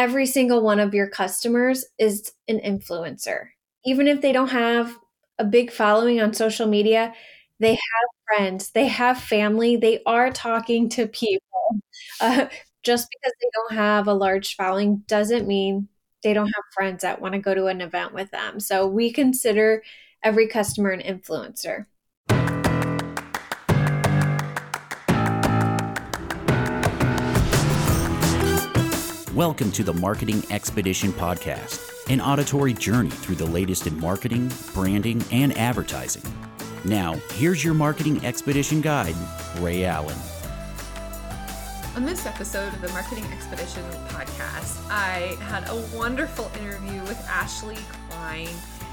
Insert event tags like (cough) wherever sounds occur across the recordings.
every single one of your customers is an influencer. Even if they don't have a big following on social media, they have friends, they have family, they are talking to people. (laughs) Uh, just because they don't have a large following doesn't mean they don't have friends that want to go to an event with them. So we consider every customer an influencer. Welcome to the Marketing Expedition Podcast, an auditory journey through the latest in marketing, branding, and advertising. Now, here's your Marketing Expedition guide, Rhea Allen. On this episode of the Marketing Expedition podcast, I had a wonderful interview with Ashley Cline.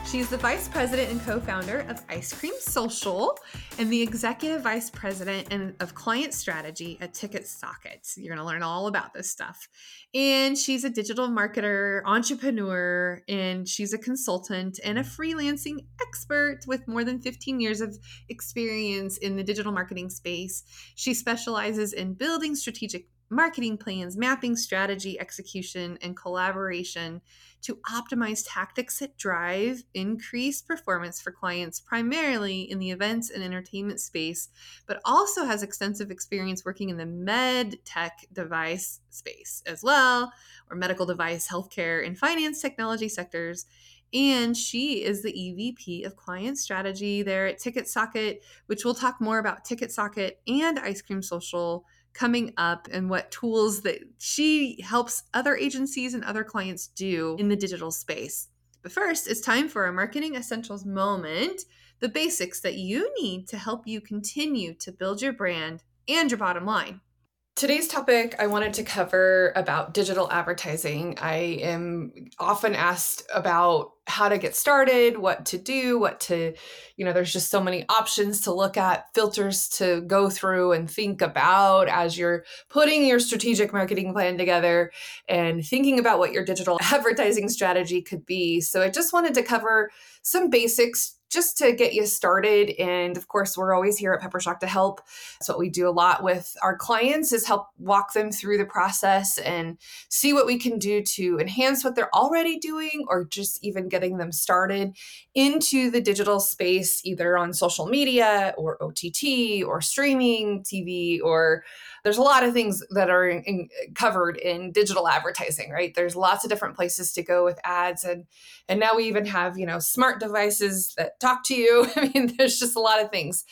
She's the vice president and co founder of Ice Cream Social and the executive vice president and of client strategy at Ticket Socket. You're going to learn all about this stuff. And she's a digital marketer, entrepreneur, and she's a consultant and a freelancing expert with more than 15 years of experience in the digital marketing space. She specializes in building strategic marketing plans, mapping strategy, execution, and collaboration to optimize tactics that drive increased performance for clients, primarily in the events and entertainment space, but also has extensive experience working in the med tech device space as well, or medical device, healthcare, and finance technology sectors. And she is the EVP of client strategy there at Ticket Socket, which we'll talk more about Ticket Socket and Ice Cream Social coming up and what tools that she helps other agencies and other clients do in the digital space. But first, it's time for a marketing essentials moment the basics that you need to help you continue to build your brand and your bottom line. Today's topic I wanted to cover about digital advertising. I am often asked about how to get started, what to do, what to, you know, there's just so many options to look at, filters to go through and think about as you're putting your strategic marketing plan together and thinking about what your digital (laughs) advertising strategy could be. So I just wanted to cover some basics just to get you started and of course we're always here at peppershock to help. So what we do a lot with our clients is help walk them through the process and see what we can do to enhance what they're already doing or just even getting them started into the digital space either on social media or ott or streaming tv or there's a lot of things that are in, in, covered in digital advertising right? There's lots of different places to go with ads and and now we even have you know smart devices that talk to you. (laughs) I mean there's just a lot of things.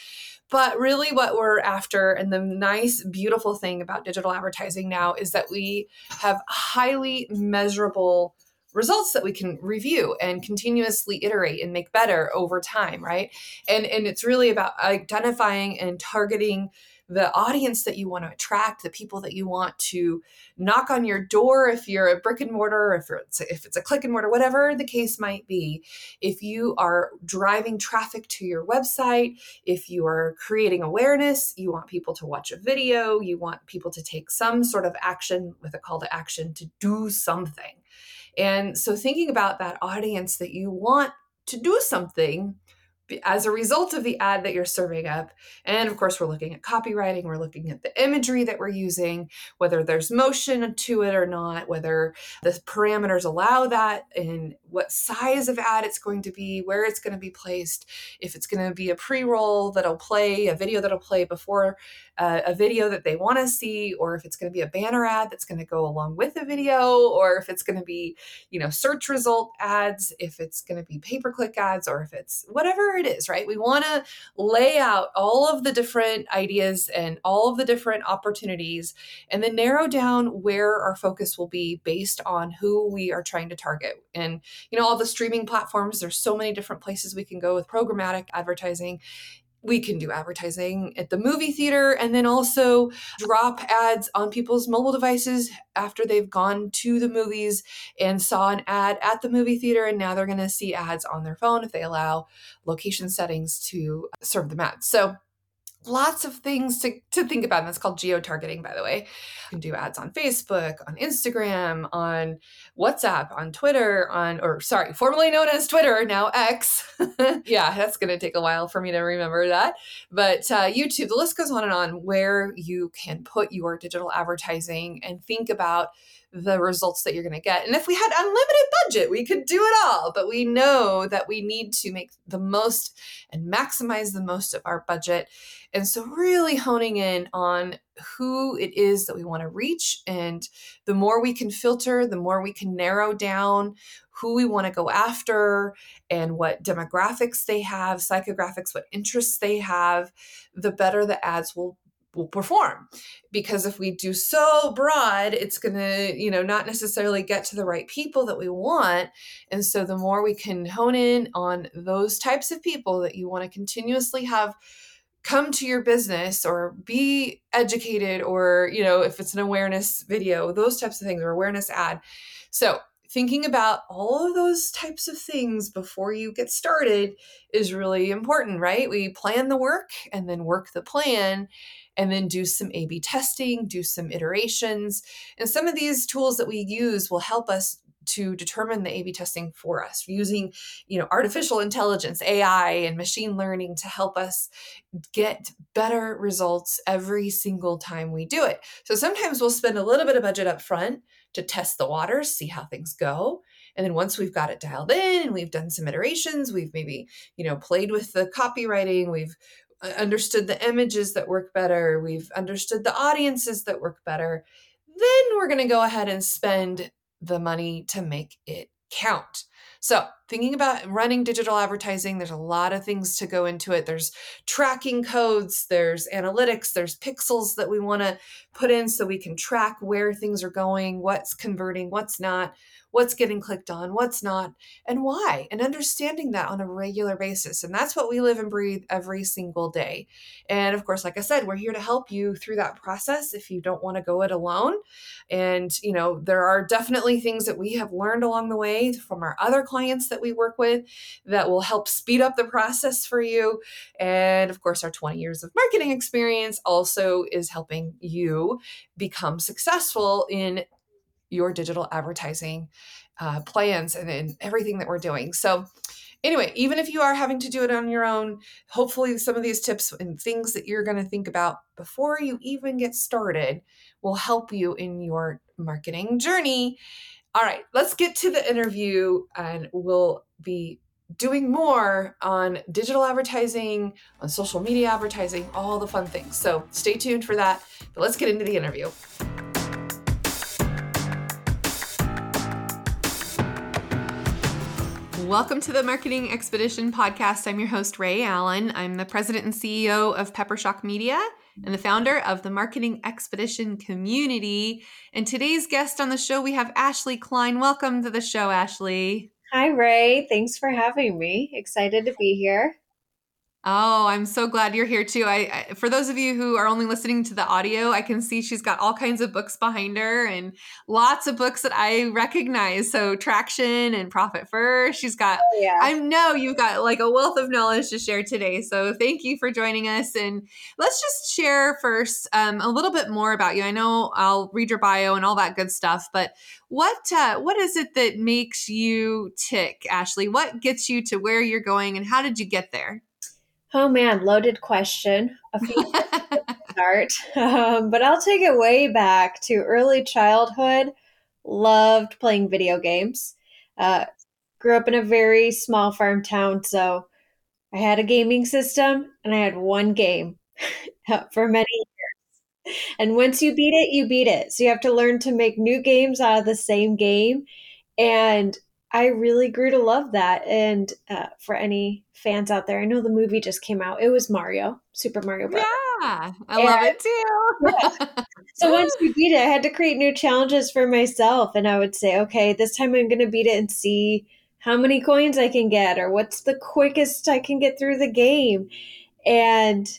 But really what we're after and the nice beautiful thing about digital advertising now is that we have highly measurable results that we can review and continuously iterate and make better over time right? And and it's really about identifying and targeting the audience that you want to attract, the people that you want to knock on your door if you're a brick and mortar, if it's a, if it's a click and mortar, whatever the case might be. If you are driving traffic to your website, if you are creating awareness, you want people to watch a video, you want people to take some sort of action with a call to action to do something. And so thinking about that audience that you want to do something as a result of the ad that you're serving up. And of course, we're looking at copywriting, we're looking at the imagery that we're using, whether there's motion to it or not, whether the parameters allow that, and what size of ad it's going to be, where it's going to be placed, if it's going to be a pre roll that'll play, a video that'll play before uh, a video that they want to see, or if it's going to be a banner ad that's going to go along with a video, or if it's going to be, you know, search result ads, if it's going to be pay per click ads, or if it's whatever it is, right? We want to lay out all of the different ideas and all of the different opportunities and then narrow down where our focus will be based on who we are trying to target. And, you know, all the streaming platforms, there's so many different places we can go with programmatic advertising we can do advertising at the movie theater and then also drop ads on people's mobile devices after they've gone to the movies and saw an ad at the movie theater and now they're going to see ads on their phone if they allow location settings to serve them ads. So lots of things to, to think about. And that's called geo targeting, by the way. You can do ads on Facebook, on Instagram, on WhatsApp, on Twitter, on, or sorry, formerly known as Twitter, now X. (laughs) yeah, that's going to take a while for me to remember that. But uh, YouTube, the list goes on and on where you can put your digital advertising and think about the results that you're going to get. And if we had unlimited budget, we could do it all, but we know that we need to make the most and maximize the most of our budget. And so really honing in on who it is that we want to reach and the more we can filter, the more we can narrow down who we want to go after and what demographics they have, psychographics, what interests they have, the better the ads will will perform. Because if we do so broad it's going to you know not necessarily get to the right people that we want. And so the more we can hone in on those types of people that you want to continuously have come to your business or be educated or you know if it's an awareness video those types of things or awareness ad. So thinking about all of those types of things before you get started is really important, right? We plan the work and then work the plan and then do some A B testing, do some iterations. And some of these tools that we use will help us to determine the A/B testing for us using, you know, artificial intelligence, AI, and machine learning to help us get better results every single time we do it. So sometimes we'll spend a little bit of budget up front to test the waters, see how things go. And then once we've got it dialed in and we've done some iterations, we've maybe, you know, played with the copywriting, we've Uh, understood the images that work better, we've understood the audiences that work better, then we're going to go ahead and spend the money to make it count. So, thinking about running digital advertising, there's a lot of things to go into it. There's tracking codes, there's analytics, there's pixels that we want to put in so we can track where things are going, what's converting, what's not what's getting clicked on, what's not, and why, and understanding that on a regular basis. And that's what we live and breathe every single day. And of course, like I said, we're here to help you through that process if you don't want to go it alone. And, you know, there are definitely things that we have learned along the way from our other clients that we work with that will help speed up the process for you. And of course, our 20 years of marketing experience also is helping you become successful in your digital advertising uh, plans and, and everything that we're doing. So, anyway, even if you are having to do it on your own, hopefully some of these tips and things that you're going to think about before you even get started will help you in your marketing journey. All right, let's get to the interview and we'll be doing more on digital advertising, on social media advertising, all the fun things. So stay tuned for that. But let's get into the interview. Welcome to the Marketing Expedition podcast. I'm your host, Rhea Allen. I'm the president and CEO of Peppershock Media and the founder of the Marketing Expedition community. And today's guest on the show, we have Ashley Cline. Welcome to the show, Ashley. Hi, Rhea. Thanks for having me. Excited to be here. Oh, I'm so glad you're here too. I, I, for those of you who are only listening to the audio, I can see she's got all kinds of books behind her and lots of books that I recognize. So Traction and Profit First. She's got oh, yeah. I know you've got like a wealth of knowledge to share today. So thank you for joining us and let's just share first um, a little bit more about you. I know I'll read your bio and all that good stuff, but what uh, what is it that makes you tick, Ashley? What gets you to where you're going and how did you get there? Oh man, loaded question. A few (laughs) start, um, but I'll take it way back to early childhood. Loved playing video games. Uh, grew up in a very small farm town, so I had a gaming system and I had one game (laughs) for many years. And once you beat it, you beat it. So you have to learn to make new games out of the same game. And I really grew to love that. And uh, for any fans out there, I know the movie just came out. It was Mario, Super Mario Bros. Yeah, I and, love it too. yeah. (laughs) So once we beat it, I had to create new challenges for myself. And I would say, okay, this time I'm going to beat it and see how many coins I can get or what's the quickest I can get through the game. And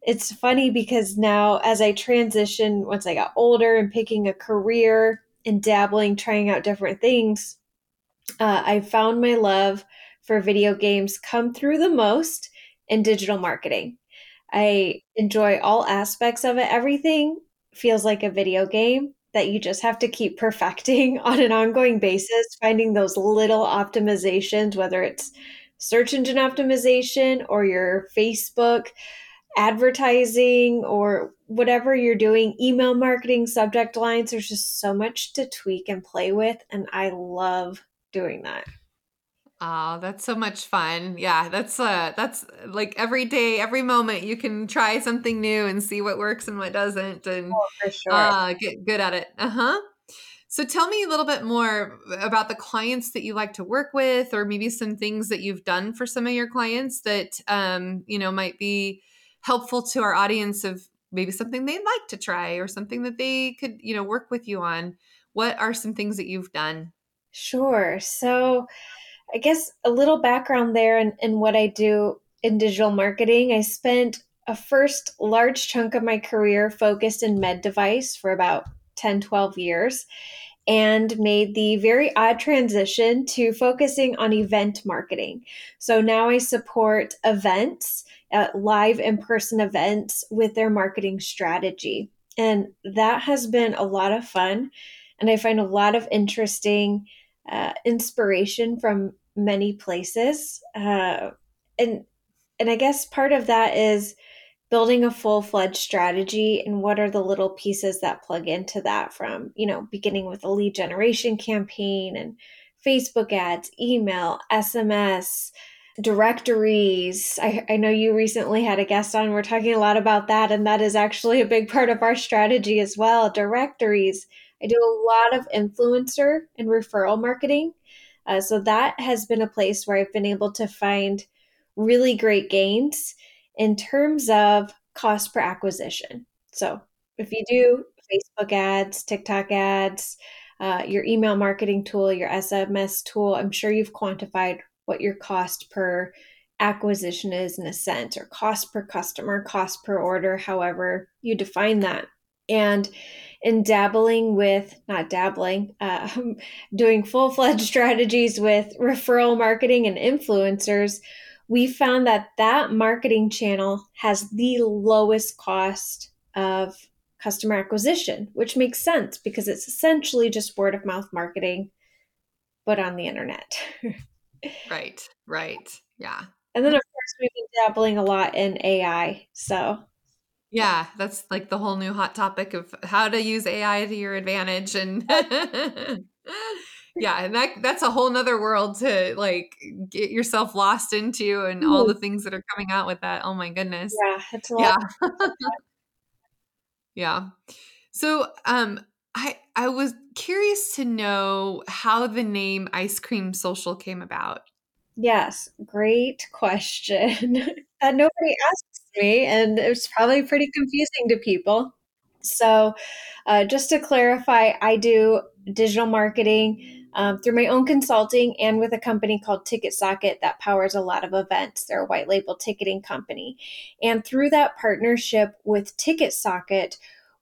it's funny because now, as I transition, once I got older and picking a career and dabbling, trying out different things, uh, I found my love for video games come through the most in digital marketing. I enjoy all aspects of it. Everything feels like a video game that you just have to keep perfecting (laughs) on an ongoing basis, finding those little optimizations, whether it's search engine optimization or your Facebook advertising or whatever you're doing, email marketing, subject lines, there's just so much to tweak and play with. And I love doing that. Oh, that's so much fun. Yeah, that's uh that's like every day, every moment you can try something new and see what works and what doesn't and Oh, sure. uh get good at it. Uh-huh. So tell me a little bit more about the clients that you like to work with or maybe some things that you've done for some of your clients that um, you know, might be helpful to our audience of maybe something they'd like to try or something that they could, you know, work with you on. What are some things that you've done? Sure. So, I guess a little background there in, in what I do in digital marketing. I spent a first large chunk of my career focused in med device for about 10, 12 years and made the very odd transition to focusing on event marketing. So now I support events, uh, live in person events with their marketing strategy. And that has been a lot of fun. And I find a lot of interesting uh, inspiration from many places. Uh, and and I guess part of that is building a full-fledged strategy and what are the little pieces that plug into that from, you know, beginning with a lead generation campaign and Facebook ads, email, SMS, directories. I, I know you recently had a guest on. We're talking a lot about that, and that is actually a big part of our strategy as well. Directories. I do a lot of influencer and referral marketing. Uh, so that has been a place where I've been able to find really great gains in terms of cost per acquisition. So if you do Facebook ads, TikTok ads, uh, your email marketing tool, your SMS tool, I'm sure you've quantified what your cost per acquisition is in a sense, or cost per customer, cost per order, however you define that. And in dabbling with, not dabbling, uh, (laughs) doing full fledged (laughs) strategies with referral marketing and influencers, we found that that marketing channel has the lowest cost of customer acquisition, which makes sense because it's essentially just word of mouth marketing, but on the internet. (laughs) right, right. Yeah. And then, of course, we've been dabbling a lot in AI. So, yeah, that's like the whole new hot topic of how to use AI to your advantage. And (laughs) yeah, and that that's a whole nother world to like get yourself lost into and all the things that are coming out with that. Oh my goodness. Yeah, it's a lot. Yeah. (laughs) yeah. So um I I was curious to know how the name Ice Cream Social came about. Yes, great question. (laughs) that nobody asks me, and it's probably pretty confusing to people. So, uh, just to clarify, I do digital marketing um, through my own consulting and with a company called Ticket Socket that powers a lot of events. They're a white label ticketing company. And through that partnership with Ticket Socket,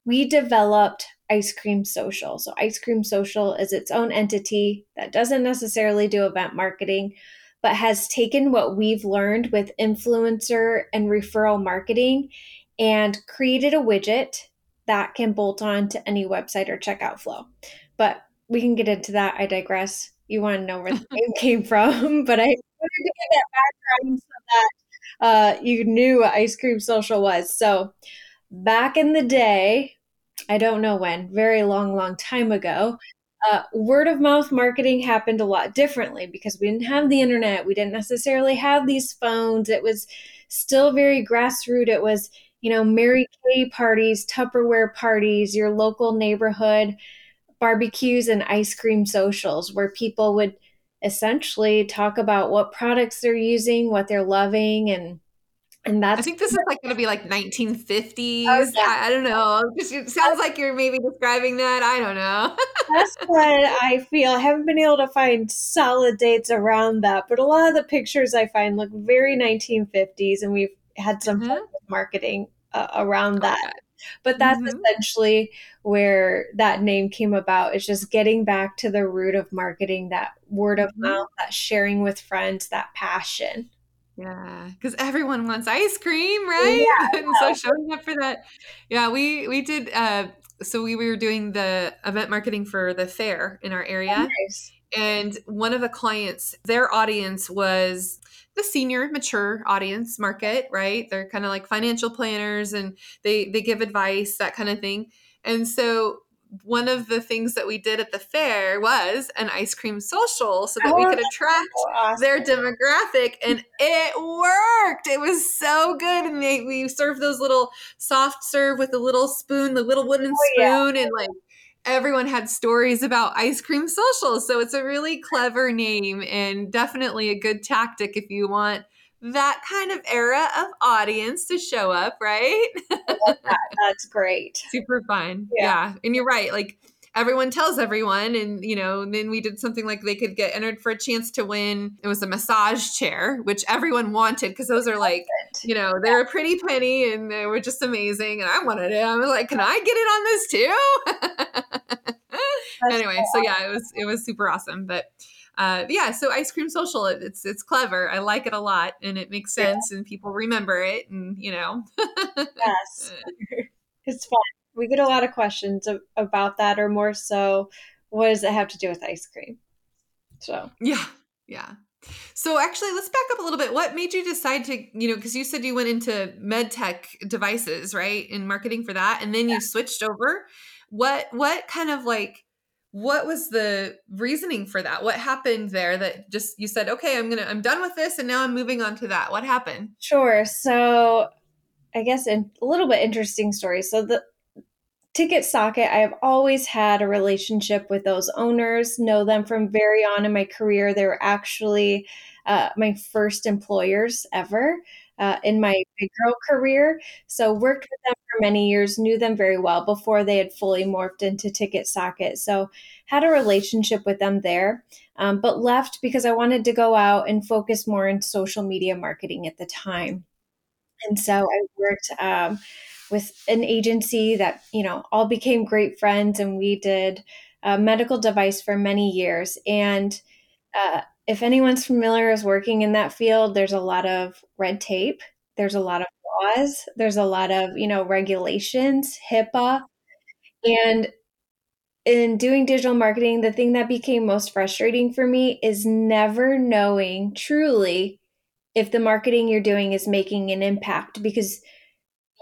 we developed Ice Cream Social. So, Ice Cream Social is its own entity that doesn't necessarily do event marketing, but has taken what we've learned with influencer and referral marketing and created a widget that can bolt on to any website or checkout flow. But we can get into that. I digress. You want to know where the (laughs) name came from, (laughs) but I wanted to get that background so that uh, you knew what Ice Cream Social was. So, back in the day, I don't know when, very long, long time ago, uh, word of mouth marketing happened a lot differently because we didn't have the internet. We didn't necessarily have these phones. It was still very grassroots. It was, you know, Mary Kay parties, Tupperware parties, your local neighborhood barbecues and ice cream socials where people would essentially talk about what products they're using, what they're loving, and and that's. I think this is like going to be like 1950s. Oh, yeah. I, I, don't know. It sounds like you're maybe describing that. I don't know. (laughs) that's what I feel. I haven't been able to find solid dates around that, but a lot of the pictures I find look very 1950s, and we've had some mm-hmm. marketing uh, around that. Okay. But that's mm-hmm. essentially where that name came about. It's just getting back to the root of marketing, that word of mm-hmm. mouth, that sharing with friends, that passion. Yeah, because everyone wants ice cream, right? Yeah, (laughs) and so showing up for that. Yeah, we we did uh, so we were doing the event marketing for the fair in our area. Oh, nice. And one of the clients, their audience was the senior mature audience market, right? They're kind of like financial planners and they they give advice, that kind of thing. And so one of the things that we did at the fair was an ice cream social so that Oh, we could attract so awesome. their demographic and it worked it was so good and they, we served those little soft serve with a little spoon the little wooden Oh, yeah. spoon and like everyone had stories about ice cream social so it's a really clever name and definitely a good tactic if you want that kind of era of audience to show up right (laughs) That- That's great. super fun. Yeah. Yeah. And you're right. Like everyone tells everyone. And, you know, and then we did something like they could get entered for a chance to win. It was a massage chair, which everyone wanted because those are like, you know, they're a pretty penny and they were just amazing. And I wanted it. I was like, can I get it on this too? (laughs) Anyway, so yeah, it was it was super awesome. But uh, yeah, so ice cream social, it- it's it's clever. I like it a lot, and it makes Yeah. sense, and people remember it, and you know, Yes. (laughs) it's fun. We get a lot of questions about that, or more so, what does it have to do with ice cream? So, Yeah. Yeah. So actually, let's back up a little bit. What made you decide to, you know, because you said you went into med tech devices, right? In marketing for that, and then you switched over. What what kind of like what was the reasoning for that? What happened there that just you said, okay, I'm gonna I'm done with this and now I'm moving on to that. What happened? sure. So, I guess a little bit interesting story. So, the Ticket Socket, I have always had a relationship with those owners, know them from very on in my career. They were actually uh, my first employers ever uh, in my big girl career. So worked with them for many years, knew them very well before they had fully morphed into Ticket Socket. So had a relationship with them there, um, but left because I wanted to go out and focus more on social media marketing at the time. And so I worked um, with an agency that, you know, all became great friends and we did a medical device for many years. And uh, if anyone's familiar with working in that field, there's a lot of red tape, there's a lot of laws, there's a lot of, you know, regulations, HIPAA. And in doing digital marketing, the thing that became most frustrating for me is never knowing truly if the marketing you're doing is making an impact because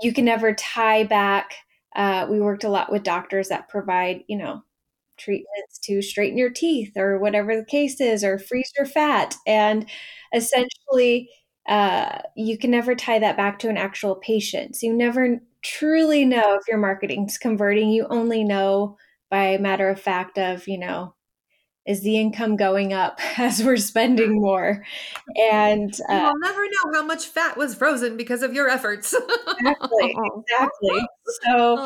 you can never tie back. Uh, we worked a lot with doctors that provide, you know, treatments to straighten your teeth or whatever the case is, or freeze your fat. And essentially, uh, you can never tie that back to an actual patient. So you never truly know if your marketing's converting. You only know by matter of fact of, you know, is the income going up (laughs) as we're spending more? And uh, You'll never know how much fat was frozen because of your efforts. exactly, (laughs) exactly. So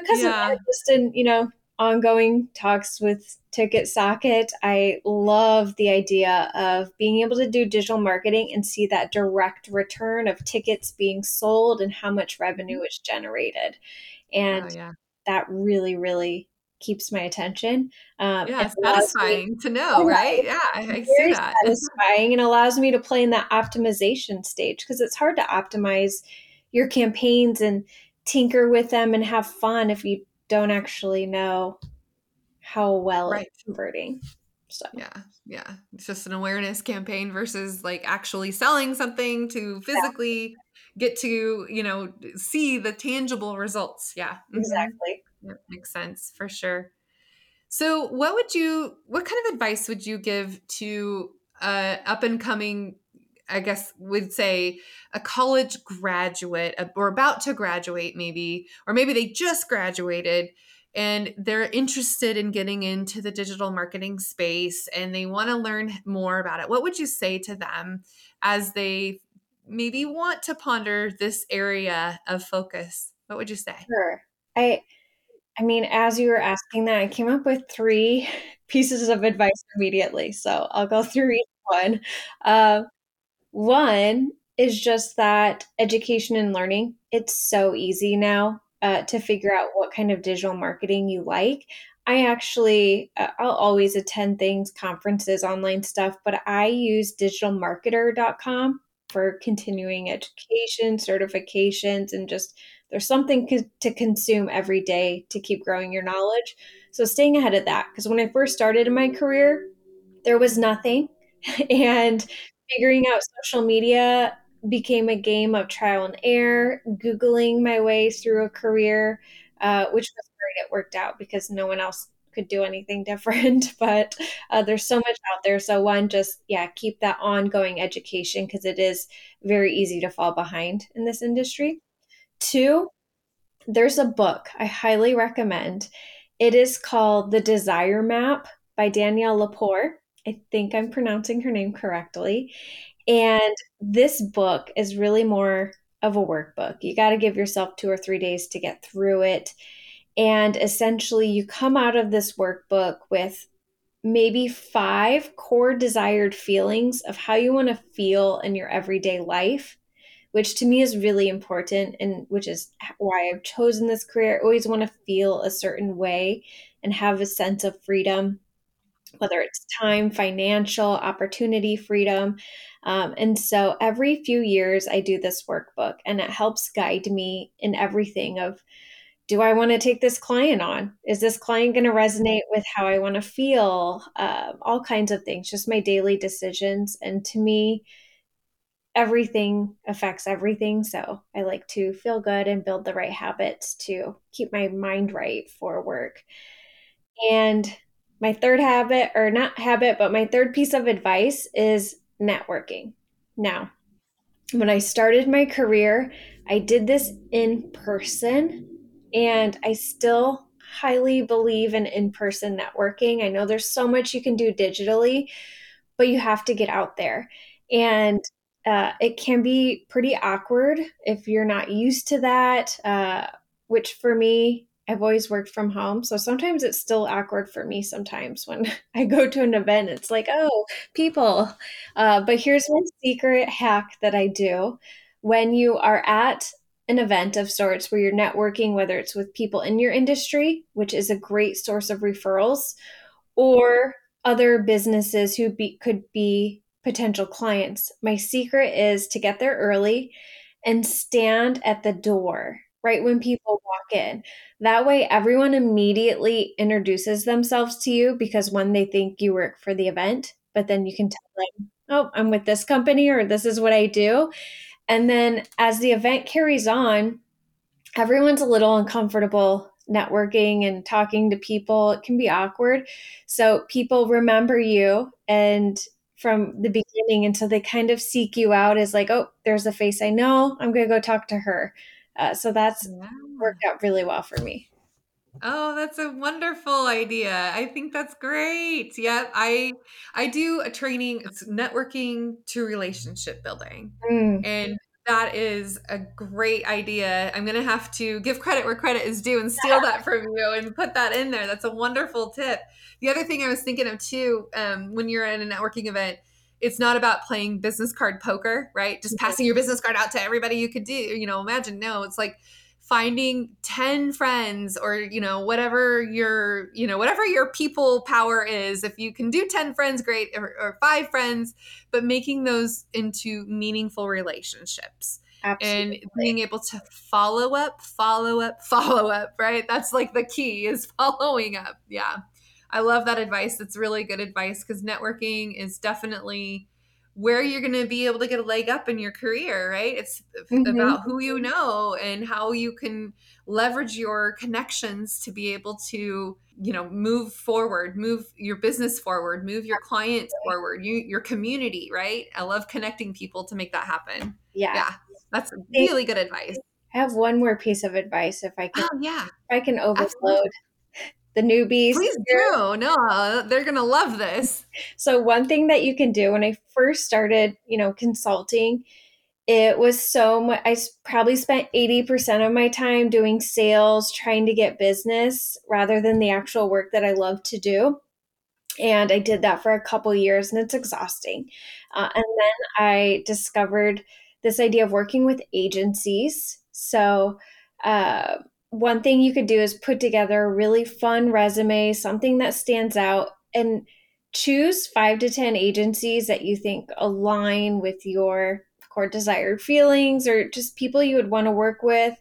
because Yeah. of that, just in you know ongoing talks with Ticket Socket, I love the idea of being able to do digital marketing and see that direct return of tickets being sold and how much revenue is generated, and oh, yeah. that really, really keeps my attention. Um, Yeah, it's allows me- satisfying to know, (laughs) right? Yeah, I, see that. (laughs) satisfying and allows me to play in that optimization stage because it's hard to optimize your campaigns and tinker with them and have fun if you don't actually know how well Right. it's converting. So Yeah, yeah. It's just an awareness campaign versus like actually selling something to physically get to, you know, see the tangible results. Yeah. mhm. exactly. That makes sense for sure. So, what would you, what kind of advice would you give to a up and coming, I guess, would say a college graduate uh, or about to graduate, maybe, or maybe they just graduated and they're interested in getting into the digital marketing space and they want to learn more about it? What would you say to them as they maybe want to ponder this area of focus? What would you say? Sure. I I mean, as you were asking that, I came up with three (laughs) pieces of advice immediately. So I'll go through each one. Uh, one is just that education and learning, it's so easy now uh, to figure out what kind of digital marketing you like. I actually, uh, I'll always attend things, conferences, online stuff, but I use digitalmarketer.com for continuing education, certifications, and just there's something co- to consume every day to keep growing your knowledge. So staying ahead of that. Because when I first started in my career, there was nothing. (laughs) and figuring out social media became a game of trial and error, Googling my way through a career, uh, which was great. It worked out because no one else could do anything (laughs) different. But uh, there's so much out there. So, one, just, yeah, keep that ongoing education because it is very easy to fall behind in this industry. Two, there's a book I highly recommend. It is called The Desire Map by Danielle LaPorte. I think I'm pronouncing her name correctly. And this book is really more of a workbook. You got to give yourself two or three days to get through it. And essentially, you come out of this workbook with maybe five core desired feelings of how you want to feel in your everyday life which to me is really important and which is why I've chosen this career. I always want to feel a certain way and have a sense of freedom, whether it's time, financial, opportunity, freedom. Um, and so every few years, I do this workbook and it helps guide me in everything of do I want to take this client on? Is this client going to resonate with how I want to feel? Uh, all kinds of things, just my daily decisions. And to me, everything affects everything. So I like to feel good and build the right habits to keep my mind right for work. And my third habit, or not habit, but my third piece of advice is networking. Now, when I started my career, I did this in person, and I still highly believe in in person networking. I know there's so much you can do digitally, but you have to get out there. And uh, it can be pretty awkward if you're not used to that, uh, which for me, I've always worked from home. So sometimes it's still awkward for me sometimes when (laughs) I go to an event. It's like, oh, people. Uh, but here's one secret hack that I do when you are at an event of sorts where you're networking, whether it's with people in your industry, which is a great source of referrals, or other businesses who be, could be potential clients. My secret is to get there early and stand at the door right when people walk in. That way, everyone immediately introduces themselves to you because when they think you work for the event, but then you can tell them, oh, I'm with this company or this is what I do. And then as the event carries on, everyone's a little uncomfortable networking and talking to people. It can be awkward. So people remember you and from the beginning until they kind of seek you out as like, oh, there's a face I know. I'm going to go talk to her. Uh, so that's yeah. worked out really well for me. Oh, that's a wonderful idea. I think that's great. Yeah, I I do a training. It's networking to relationship building, mm. and that is a great idea. I'm gonna have to give credit where credit is due and steal that from you and put that in there. That's a wonderful tip. The other thing I was thinking of too, um, when you're at a networking event, it's not about playing business card poker, right? Just mm-hmm. passing your business card out to everybody you could do. You know, imagine no, it's like finding 10 friends or you know whatever your you know whatever your people power is if you can do 10 friends great or, or five friends but making those into meaningful relationships Absolutely. and being able to follow up follow up (laughs) follow up right that's like the key is (laughs) following up yeah I love that advice. That's really good advice because networking is definitely where you're going to be able to get a leg up in your career, right? It's mm-hmm. about who you know and how you can leverage your connections to be able to, you know, move forward, move your business forward, move your clients forward, you, your community, right? I love connecting people to make that happen. Yeah. Yeah. That's really good advice. I have one more piece of advice if I can. Oh, yeah. If I can overload the newbies. Please do. No, they're going to love this. So, one thing that you can do when I first started, you know, consulting, it was so much. I probably spent 80% of my time doing sales, trying to get business rather than the actual work that I love to do. And I did that for a couple years and it's exhausting. Uh, and then I discovered this idea of working with agencies. So, uh, one thing you could do is put together a really fun resume, something that stands out, and choose five to 10 agencies that you think align with your core desired feelings or just people you would want to work with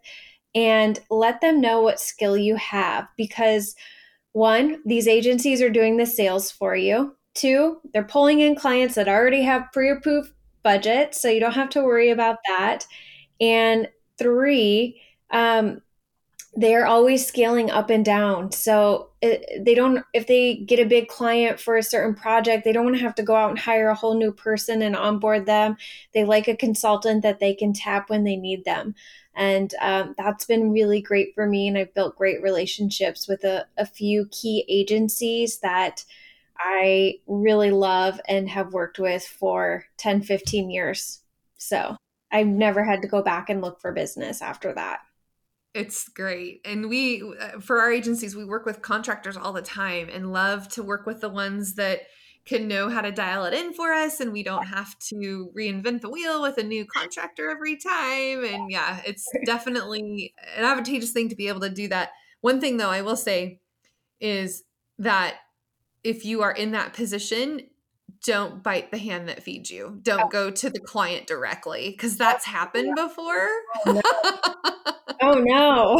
and let them know what skill you have because one, these agencies are doing the sales for you. Two, they're pulling in clients that already have pre approved budgets, so you don't have to worry about that. And three, um, they're always scaling up and down. So they don't, if they get a big client for a certain project, they don't want to have to go out and hire a whole new person and onboard them. They like a consultant that they can tap when they need them. And um, that's been really great for me. And I've built great relationships with a, a few key agencies that I really love and have worked with for 10, 15 years. So I've never had to go back and look for business after that. It's great. And we, uh, for our agencies, we work with contractors all the time and love to work with the ones that can know how to dial it in for us and we don't have to reinvent the wheel with a new contractor every time. And yeah, it's (laughs) definitely an advantageous thing to be able to do that. One thing though, I will say is that if you are in that position, don't bite the hand that feeds you. Don't go to the client directly because that's happened before. Oh no. (laughs) oh, no.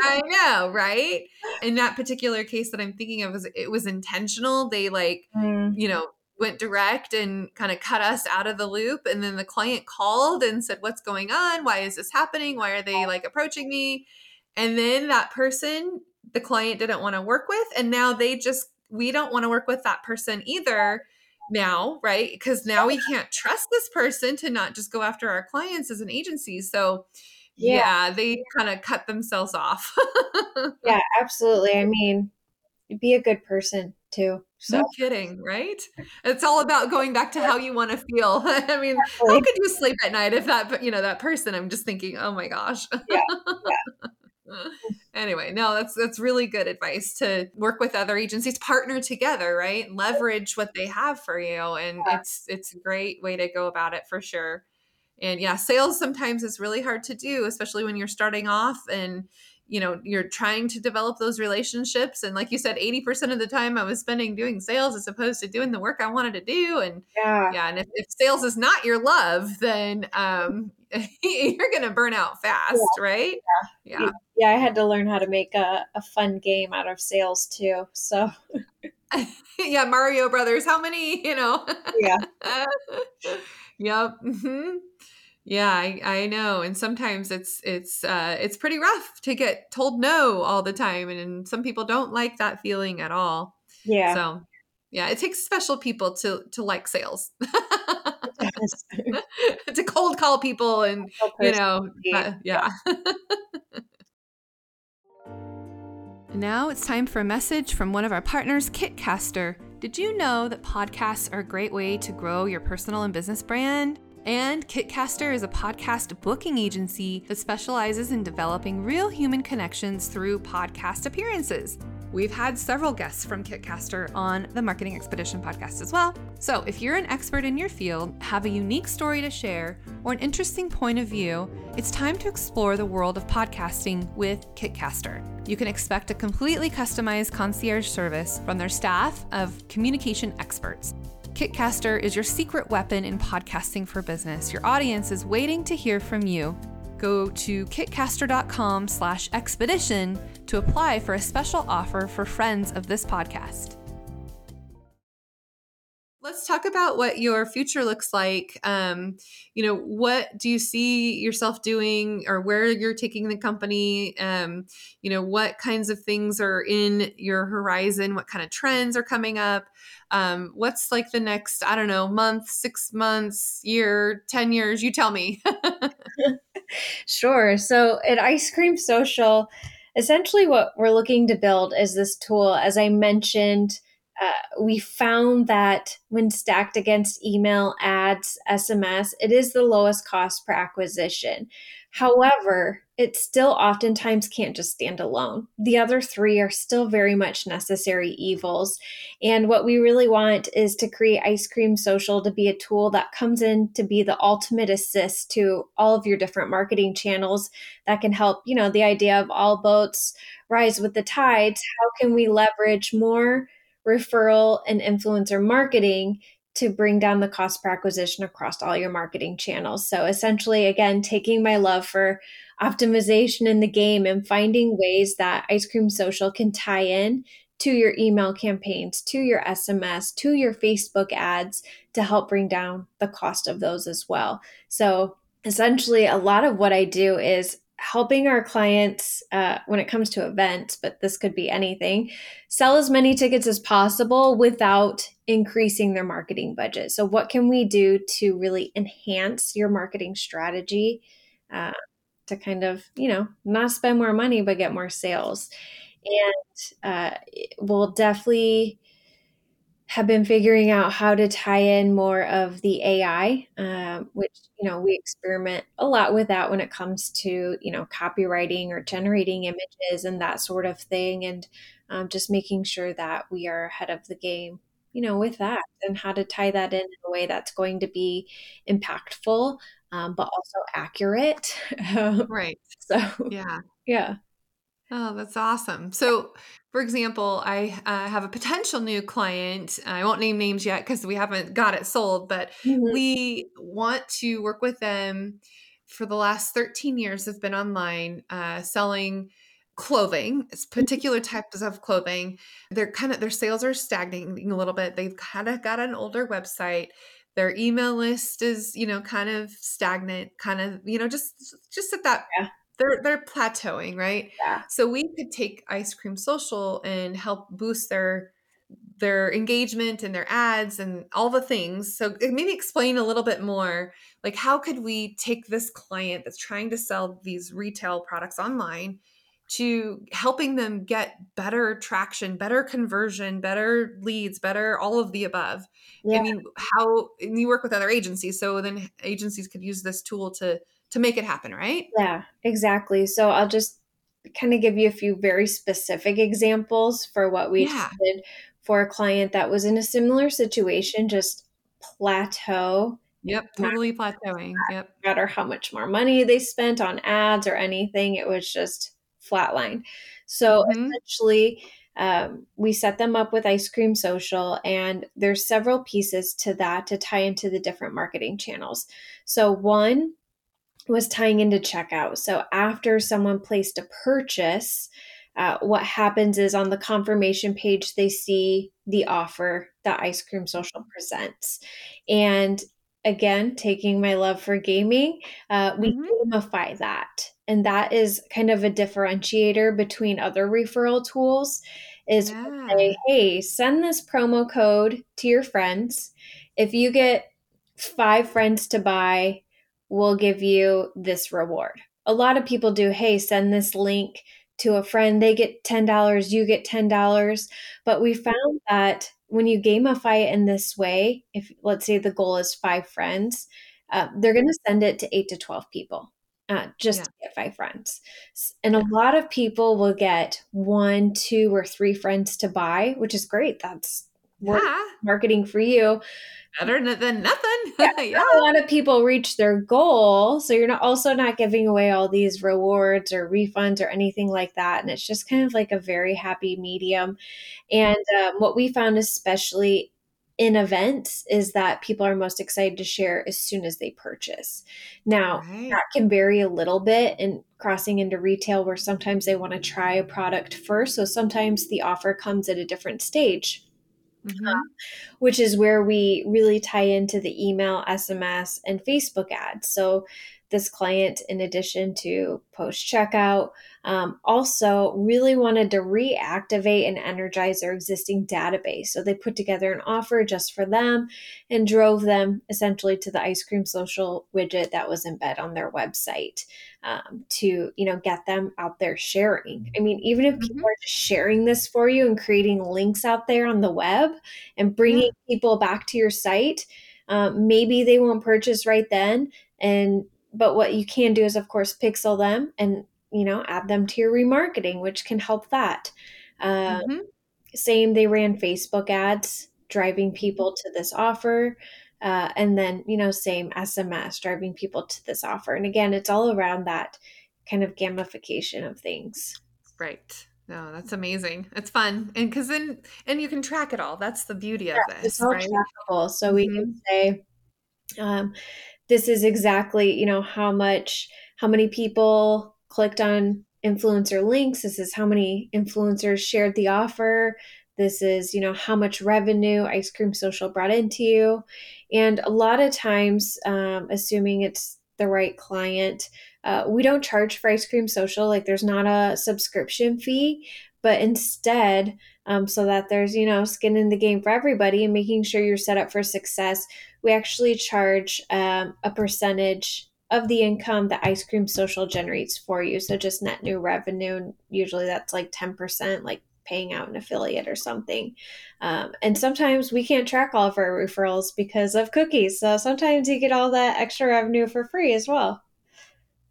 I know, right? In that particular case that I'm thinking of, was it was intentional. They like, mm. you know, went direct and kind of cut us out of the loop. And then the client called and said, What's going on? Why is this happening? Why are they like approaching me? And then that person, the client didn't want to work with. And now they just, we don't want to work with that person either now, right? Because now we can't trust this person to not just go after our clients as an agency. So, yeah, yeah they kind of cut themselves off. (laughs) yeah, absolutely. I mean, be a good person too. So. No kidding, right? It's all about going back to how you want to feel. (laughs) I mean, how could you sleep at night if that, you know, that person? I'm just thinking, oh my gosh. Yeah. yeah. (laughs) (laughs) anyway, no, that's that's really good advice to work with other agencies, partner together, right? Leverage what they have for you, and yeah. it's it's a great way to go about it for sure. And yeah, sales sometimes is really hard to do, especially when you're starting off and you know you're trying to develop those relationships and like you said 80% of the time i was spending doing sales as opposed to doing the work i wanted to do and yeah, yeah and if, if sales is not your love then um (laughs) you're gonna burn out fast yeah. right yeah. yeah yeah i had to learn how to make a, a fun game out of sales too so (laughs) yeah mario brothers how many you know yeah (laughs) yep mm-hmm. Yeah, I, I know. And sometimes it's it's uh it's pretty rough to get told no all the time and, and some people don't like that feeling at all. Yeah. So yeah, it takes special people to to like sales. (laughs) to cold call people and you know, uh, yeah. (laughs) now it's time for a message from one of our partners, Kitcaster. Did you know that podcasts are a great way to grow your personal and business brand? And Kitcaster is a podcast booking agency that specializes in developing real human connections through podcast appearances. We've had several guests from Kitcaster on the Marketing Expedition podcast as well. So, if you're an expert in your field, have a unique story to share, or an interesting point of view, it's time to explore the world of podcasting with Kitcaster. You can expect a completely customized concierge service from their staff of communication experts. Kitcaster is your secret weapon in podcasting for business. Your audience is waiting to hear from you. Go to kitcaster.com slash expedition to apply for a special offer for friends of this podcast. Let's talk about what your future looks like. Um, you know, what do you see yourself doing or where you're taking the company? Um, you know, what kinds of things are in your horizon? What kind of trends are coming up? um, what's like the next i don't know month six months year 10 years you tell me (laughs) (laughs) sure. So at ice cream social essentially what we're looking to build is this tool as i mentioned uh, we found that when stacked against email ads sms it is the lowest cost per acquisition However, it still oftentimes can't just stand alone. The other three are still very much necessary evils. And what we really want is to create Ice Cream Social to be a tool that comes in to be the ultimate assist to all of your different marketing channels that can help, you know, the idea of all boats rise with the tides. How can we leverage more referral and influencer marketing to bring down the cost per acquisition across all your marketing channels. So essentially, again, taking my love for optimization in the game and finding ways that Ice Cream Social can tie in to your email campaigns, to your SMS, to your Facebook ads to help bring down the cost of those as well. So essentially, a lot of what I do is helping our clients uh, when it comes to events, but this could be anything, sell as many tickets as possible without increasing their marketing budget. So, what can we do to really enhance your marketing strategy uh, to kind of, you know, not spend more money, but get more sales? and uh, we'll definitely have been figuring out how to tie in more of the AI, um, which you know we experiment a lot with that when it comes to you know copywriting or generating images and that sort of thing, and um, just making sure that we are ahead of the game, you know, with that and how to tie that in in a way that's going to be impactful, um, but also accurate. (laughs) right. So yeah, yeah. Oh, that's awesome. So, for example, I uh, have a potential new client. I won't name names yet because we haven't got it sold, but Mhm. we want to work with them for the last 13 years. Have been online uh, selling clothing, it's particular types of clothing. They're kind of their sales are stagnating a little bit. They've kind of got an older website. Their email list is, you know, kind of stagnant, kind of, you know, just just at that Yeah. They're they're plateauing, right? Yeah. So we could take Ice Cream Social and help boost their their engagement and their ads and all the things. So uh, maybe explain a little bit more like how could we take this client that's trying to sell these retail products online to helping them get better traction, better conversion, better leads, better all of the above. I mean, how and you work with other agencies, so then agencies could use this tool to to make it happen, right? Yeah, exactly. So I'll just kind of give you a few very specific examples for what we Yeah. did for a client that was in a similar situation, just plateau, Yep, not totally plateauing. Yep. No matter how much more money they spent on ads or anything, it was just flatline. So Mhm. essentially, um, we set them up with Ice Cream Social, and there's several pieces to that to tie into the different marketing channels. So one was tying into checkout. So after someone placed a purchase, uh, what happens is on the confirmation page, they see the offer that Ice Cream Social presents. And again, taking my love for gaming, uh, we Mhm. gamify that. And that is kind of a differentiator between other referral tools is we'll say, hey, send this promo code to your friends. If you get five friends to buy, we'll give you this reward. A lot of people do, hey, send this link to a friend, they get $10, you get $10. But we found that when you gamify it in this way, if let's say the goal is five friends, uh, they're going to send it to eight to 12 people. Uh, just Yeah. to get five friends. And a lot of people will get one, two, or three friends to buy, which is great. That's Yeah. marketing for you Better than nothing. yeah, (laughs) Yeah. not a lot of people reach their goal. So you're not also not giving away all these rewards or refunds or anything like that. And it's just kind of like a very happy medium. And um, what we found, especially in events, is that people are most excited to share as soon as they purchase. Now, Right. that can vary a little bit in crossing into retail where sometimes they want to try a product first. So sometimes the offer comes at a different stage Mhm. which is where we really tie into the email, SMS, and Facebook ads. So, this client, in addition to post checkout, um, also really wanted to reactivate and energize their existing database. So, they put together an offer just for them and drove them essentially to the ice cream social widget that was embedded on their website um, to you know get them out there sharing i mean even if people Mhm. are just sharing this for you and creating links out there on the web and bringing people back to your site um, maybe they won't purchase right then and but what you can do is of course pixel them and you know add them to your remarketing which can help that uh, Mhm. same they ran facebook ads driving people to this offer uh, and then you know same sms driving people to this offer and again it's all around that kind of gamification of things Right. No, that's amazing. It's fun. And because then, and you can track it all. That's the beauty of Yeah, it's this, all right? trackable. So we can say, um, this is exactly, you know, how much, how many people clicked on influencer links. This is how many influencers shared the offer. This is, you know, how much revenue Ice Cream Social brought into you. And a lot of times, um, assuming it's the right client, uh, we don't charge for Ice Cream Social. Like there's not a subscription fee, but instead, um, so that there's, you know, skin in the game for everybody and making sure you're set up for success, we actually charge um, a percentage of the income that Ice Cream Social generates for you. So just net new revenue. Usually that's like 10%, like paying out an affiliate or something. Um, and sometimes we can't track all of our referrals because of cookies. So sometimes you get all that extra revenue for free as well.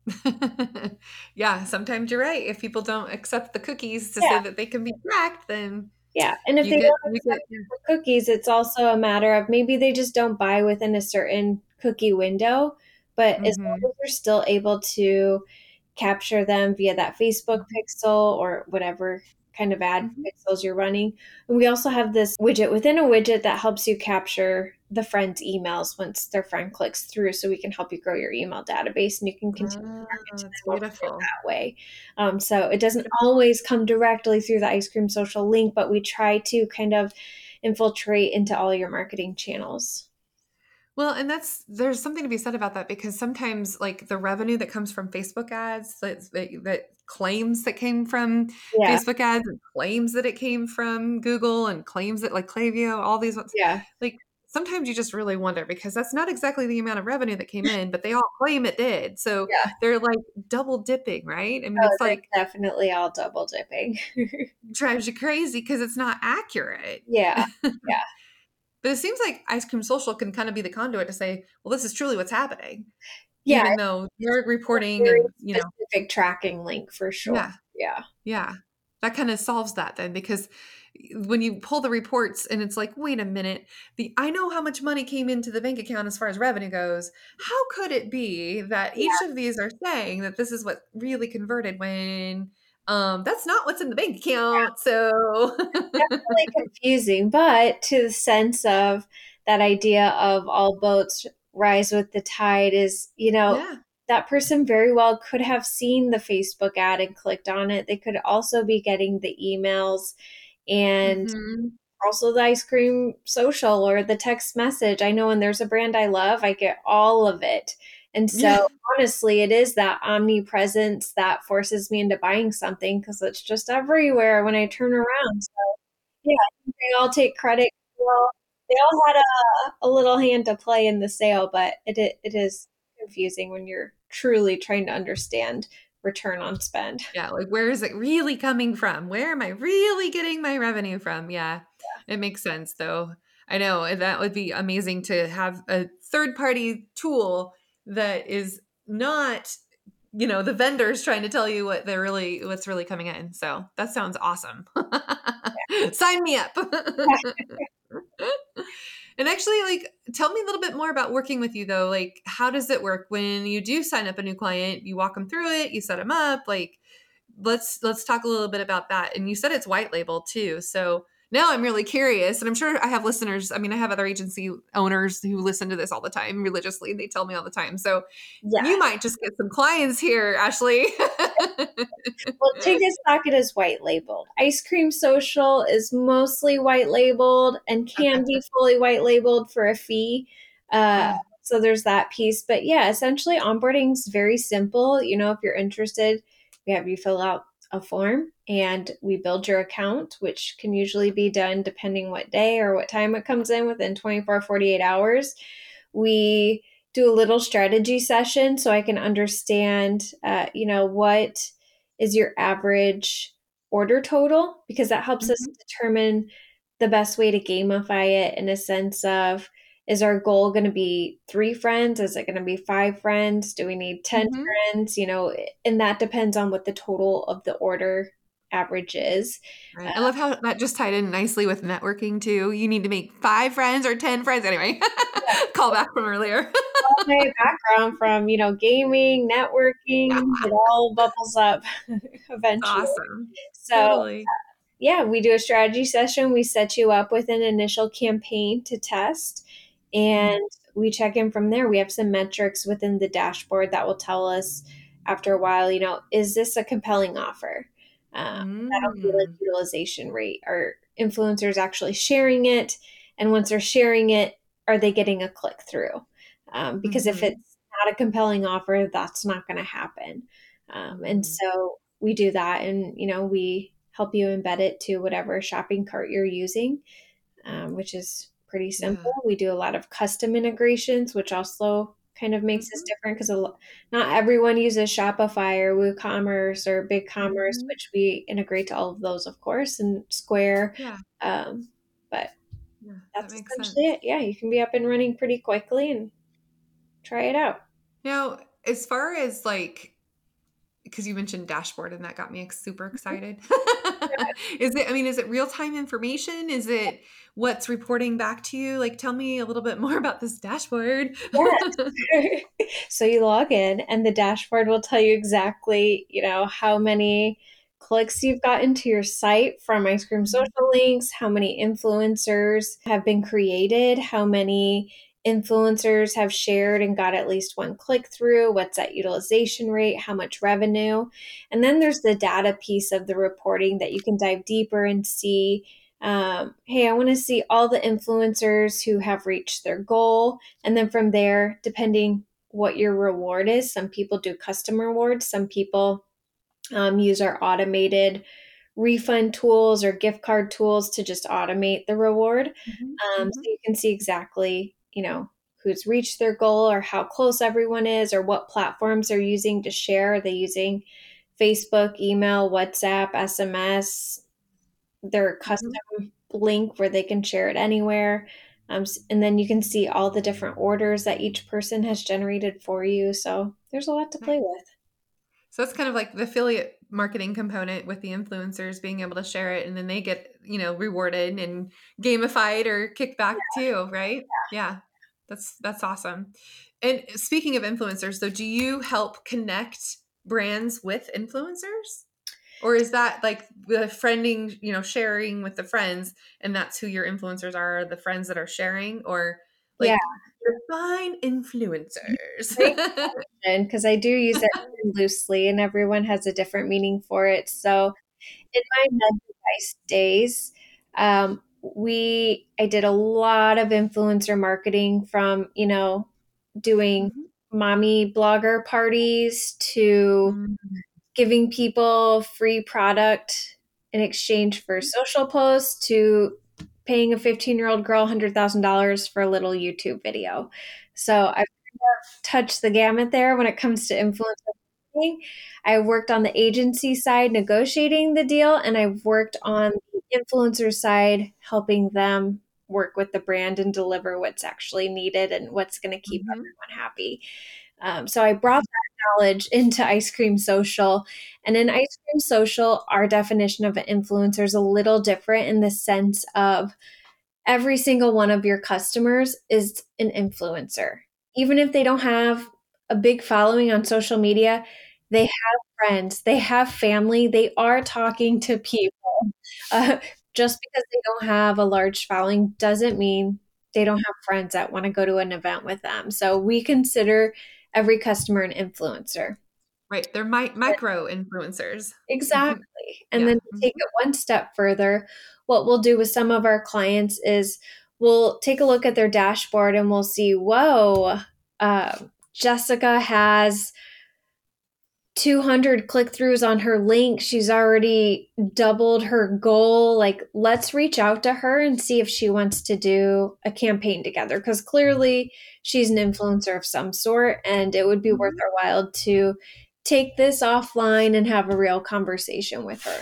(laughs) yeah, sometimes you're right. If people don't accept the cookies to Yeah. say that they can be tracked, then Yeah. And if they get, don't accept get the cookies, it's also a matter of maybe they just don't buy within a certain cookie window. But as long as you're still able to capture them via that Facebook pixel or whatever kind of ad Mhm. pixels you're running. And we also have this widget within a widget that helps you capture the friend's emails once their friend clicks through so we can help you grow your email database and you can continue to Oh, to beautiful. that way. Um, so it doesn't always come directly through the ice cream social link, but we try to kind of infiltrate into all your marketing channels. Well, and that's there's something to be said about that because sometimes like the revenue that comes from Facebook ads that that, claims that came from Yeah. Facebook ads and claims that it came from Google and claims that like Klaviyo, all these ones. Yeah. Like sometimes you just really wonder because that's not exactly the amount of revenue that came (laughs) in, but they all claim it did. So Yeah. they're like double dipping, right? I mean, Oh, it's like definitely all double dipping. (laughs) drives you crazy because it's not accurate. Yeah. (laughs) Yeah. But it seems like Ice Cream Social can kind of be the conduit to say, well, this is truly what's happening. Yeah. Even though you're reporting and, you know, specific tracking link for sure. yeah, Yeah. yeah. That kind of solves that then because when you pull the reports and it's like, wait a minute, the I know how much money came into the bank account as far as revenue goes. How could it be that each of these are saying that this is what really converted when um that's not what's in the bank account. So definitely (laughs) confusing, but to the sense of that idea of all boats rise with the tide is, you know, yeah. that person very well could have seen the Facebook ad and clicked on it. They could also be getting the emails and Mhm. also the ice cream social or the text message. I know when there's a brand I love, I get all of it. And so Yeah. honestly, it is that omnipresence that forces me into buying something because it's just everywhere when I turn around. So yeah, they all take credit. Well, they all had a, a little hand to play in the sale, but it it, it is confusing when you're truly trying to understand return on spend. Yeah, like where is it really coming from? Where am I really getting my revenue from? Yeah, it makes sense though. I know that would be amazing to have a third party tool that is not, you know, the vendors trying to tell you what they're really what's really coming in. So that sounds awesome. (laughs) Sign me up. (laughs) and actually, like, tell me a little bit more about working with you though. Like, how does it work when you do sign up a new client? You walk them through it, you set them up. Like, let's let's talk a little bit about that. And you said it's white label too, so now I'm really curious, and I'm sure I have listeners. I mean, I have other agency owners who listen to this all the time religiously. They tell me all the time. So Yeah. you might just get some clients here, Ashley. (laughs) Well, TicketSocket is white labeled. Ice Cream Social is mostly white labeled and can be (laughs) fully white labeled for a fee. Uh, so there's that piece. But yeah, essentially onboarding is very simple. You know, if you're interested, we have you fill out a form and we build your account, which can usually be done depending what day or what time it comes in within 24, 48 hours. We do a little strategy session so I can understand, uh, you know, what is your average order total because that helps us determine the best way to gamify it in a sense of is our goal going to be three friends is it going to be five friends do we need 10 Mhm. friends you know and that depends on what the total of the order average is Right. I love how that just tied in nicely with networking too. You need to make five friends or 10 friends. Anyway, (laughs) call back from earlier. my background from, you know, gaming, networking, yeah. it all bubbles up (laughs) eventually. Awesome. So, totally. yeah, we do a strategy session. We set you up with an initial campaign to test, and we check in from there. We have some metrics within the dashboard that will tell us after a while, you know, is this a compelling offer? Um, mm. That'll be like utilization rate. Are influencers actually sharing it? And once they're sharing it, are they getting a click through? Um, because mm-hmm. if it's not a compelling offer, that's not going to happen. Um, and mm-hmm. so we do that, and you know, we help you embed it to whatever shopping cart you're using, um, which is pretty simple. Yeah. We do a lot of custom integrations, which also kind of makes mm-hmm. us different because not everyone uses Shopify or WooCommerce or BigCommerce, mm-hmm. which we integrate to all of those, of course, and Square. Yeah. Um, but yeah, that's that essentially sense. it. Yeah, you can be up and running pretty quickly and try it out. Now, as far as like because you mentioned dashboard and that got me super mm-hmm. excited. (laughs) (laughs) is it, I mean, is it real time information? Is it what's reporting back to you? Like, tell me a little bit more about this dashboard. yes. (laughs) so you log in and the dashboard will tell you exactly, you know, how many clicks you've gotten to your site from ice cream mm-hmm. social links, how many influencers have been created, how many influencers have shared and got at least one click through, what's that utilization rate, how much revenue. And then there's the data piece of the reporting that you can dive deeper and see. Um, hey, I want to see all the influencers who have reached their goal. And then from there, depending what your reward is, some people do custom rewards, some people um, use our automated refund tools or gift card tools to just automate the reward. Mm-hmm. Um, so mm-hmm. you can see exactly you know, who's reached their goal or how close everyone is or what platforms they're using to share. Are they using Facebook, email, WhatsApp, SMS, their mm-hmm. custom mm-hmm. link where they can share it anywhere. Um, and then you can see all the different orders that each person has generated for you. So there's a lot to play with. So that's kind of like the affiliate marketing component with the influencers being able to share it and then they get, you know, rewarded and gamified or kicked back yeah. too, right? Yeah. yeah. That's that's awesome. And speaking of influencers, though, do you help connect brands with influencers? Or is that like the friending, you know, sharing with the friends and that's who your influencers are, the friends that are sharing or like yeah. Define influencers? Because (laughs) I do use it loosely and everyone has a different meaning for it. So in my med device days, um, we I did a lot of influencer marketing from, you know, doing mm-hmm. mommy blogger parties to mm-hmm. giving people free product in exchange for mm-hmm. social posts to paying a 15 year old girl $100,000 for a little YouTube video. So I've touched the gamut there when it comes to influencer marketing. I worked on the agency side negotiating the deal, and I've worked on the influencer side helping them work with the brand and deliver what's actually needed and what's going to keep mm-hmm. everyone happy. Um, so I brought that knowledge (laughs) into Ice Cream Social. And in Ice Cream Social, our definition of an influencer is a little different in the sense of every single one of your customers is an influencer. Even if they don't have a big following on social media, they have friends, they have family, they are talking to people. (laughs) Uh, just because they don't have a large following doesn't mean they don't have friends that want to go to an event with them. So we consider every customer an influencer. Right. They're mi- micro influencers. Exactly. And yeah. then to take it one step further, what we'll do with some of our clients is we'll take a look at their dashboard and we'll see, whoa, uh, Jessica has 200 click throughs on her link. She's already doubled her goal. Like, let's reach out to her and see if she wants to do a campaign together because clearly she's an influencer of some sort and it would be worth mm-hmm. our while to take this offline and have a real conversation with her.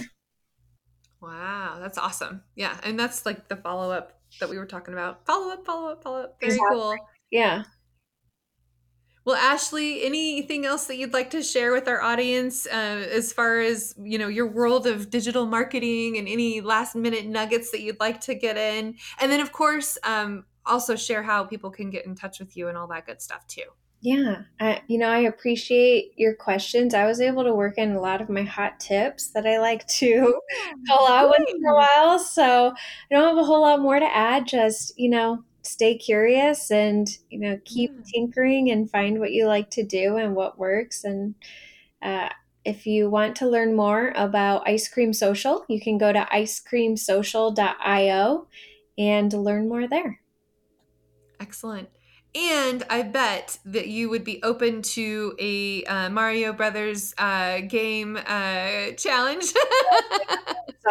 Wow, that's awesome. Yeah. And that's like the follow up that we were talking about. Follow up, follow up, follow up. Very exactly. cool. Yeah. Well, Ashley, anything else that you'd like to share with our audience uh, as far as you know your world of digital marketing and any last minute nuggets that you'd like to get in, and then of course um, also share how people can get in touch with you and all that good stuff too. Yeah, I, you know, I appreciate your questions. I was able to work in a lot of my hot tips that I like to (laughs) call out once in a while. So I don't have a whole lot more to add. Just, you know, stay curious and, you know, keep Yeah. tinkering and find what you like to do and what works. And uh, if you want to learn more about Ice Cream Social, you can go to icecreamsocial.io and learn more there. Excellent. And I bet that you would be open to a uh, Mario Brothers uh, game uh, challenge. (laughs) (laughs)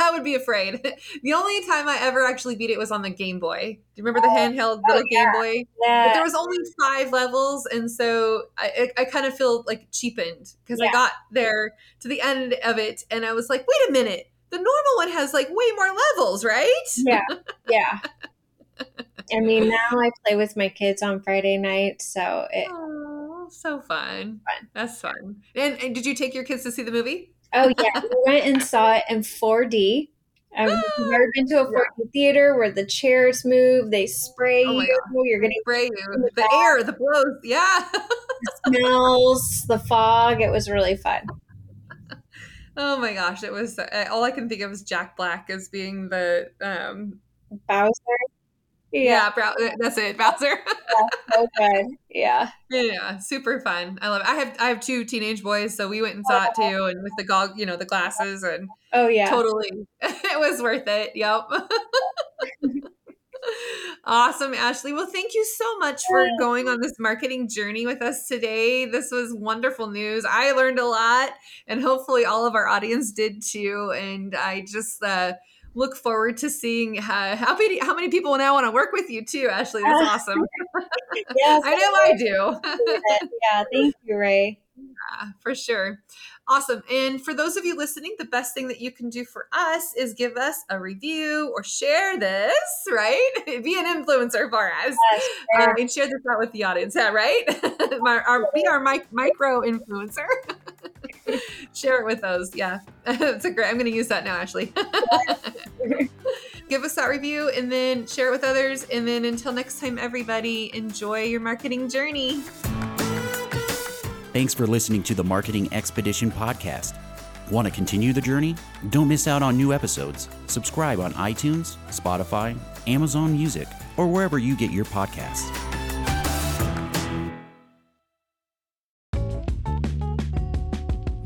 I would be afraid. The only time I ever actually beat it was on the Game Boy. Do you remember the handheld little Game Boy? But Yeah. there was only five levels, and so I, I, I kind of feel like cheapened because I got there to the end of it, and I was like, wait a minute, the normal one has like way more levels, right? Yeah. Yeah. (laughs) I mean, now I play with my kids on Friday night, so it, Oh, so fun. Fun. That's fun. And, and did you take your kids to see the movie? oh yeah, we went and saw it in 4D. Um, if you've ever been to a 4D theater where the chairs move, they spray Oh you, you're getting Spray you. The air, the blows. Yeah. smells, the fog. It was really fun. (laughs) oh my gosh. It was uh, all I can think of is Jack Black as being the um Bowser. Yeah, yeah, that's it, (laughs) Bowser. good. Yeah. yeah, super fun. I love it. I have I have two teenage boys, so we went and saw it too and with the gog, you know, the glasses and Oh yeah. totally (laughs) it was worth it. Yep. (laughs) awesome, Ashley. Well, thank you so much for going on this marketing journey with us today. This was wonderful news. I learned a lot, and hopefully, all of our audience did too. And I just uh, look forward to seeing how, how many how many people now want to work with you too, Ashley. That's (laughs) awesome. Yes, (laughs) I know I do. (laughs) Yeah, thank you, Rhea. Yeah, for sure. Awesome. And for those of you listening, the best thing that you can do for us is give us a review or share this, right? Be an influencer for us. Yes, share. and share this out with the audience, yeah, right? our, our, be our mic- micro influencer. Share it with those. Yeah. (laughs) it's a great. I'm going to use that now, Ashley. (laughs) Give us that review and then share it with others. And then until next time, everybody, enjoy your marketing journey. Thanks for listening to the Marketing Expedition podcast. Want to continue the journey? Don't miss out on new episodes. Subscribe on iTunes, Spotify, Amazon Music, or wherever you get your podcasts.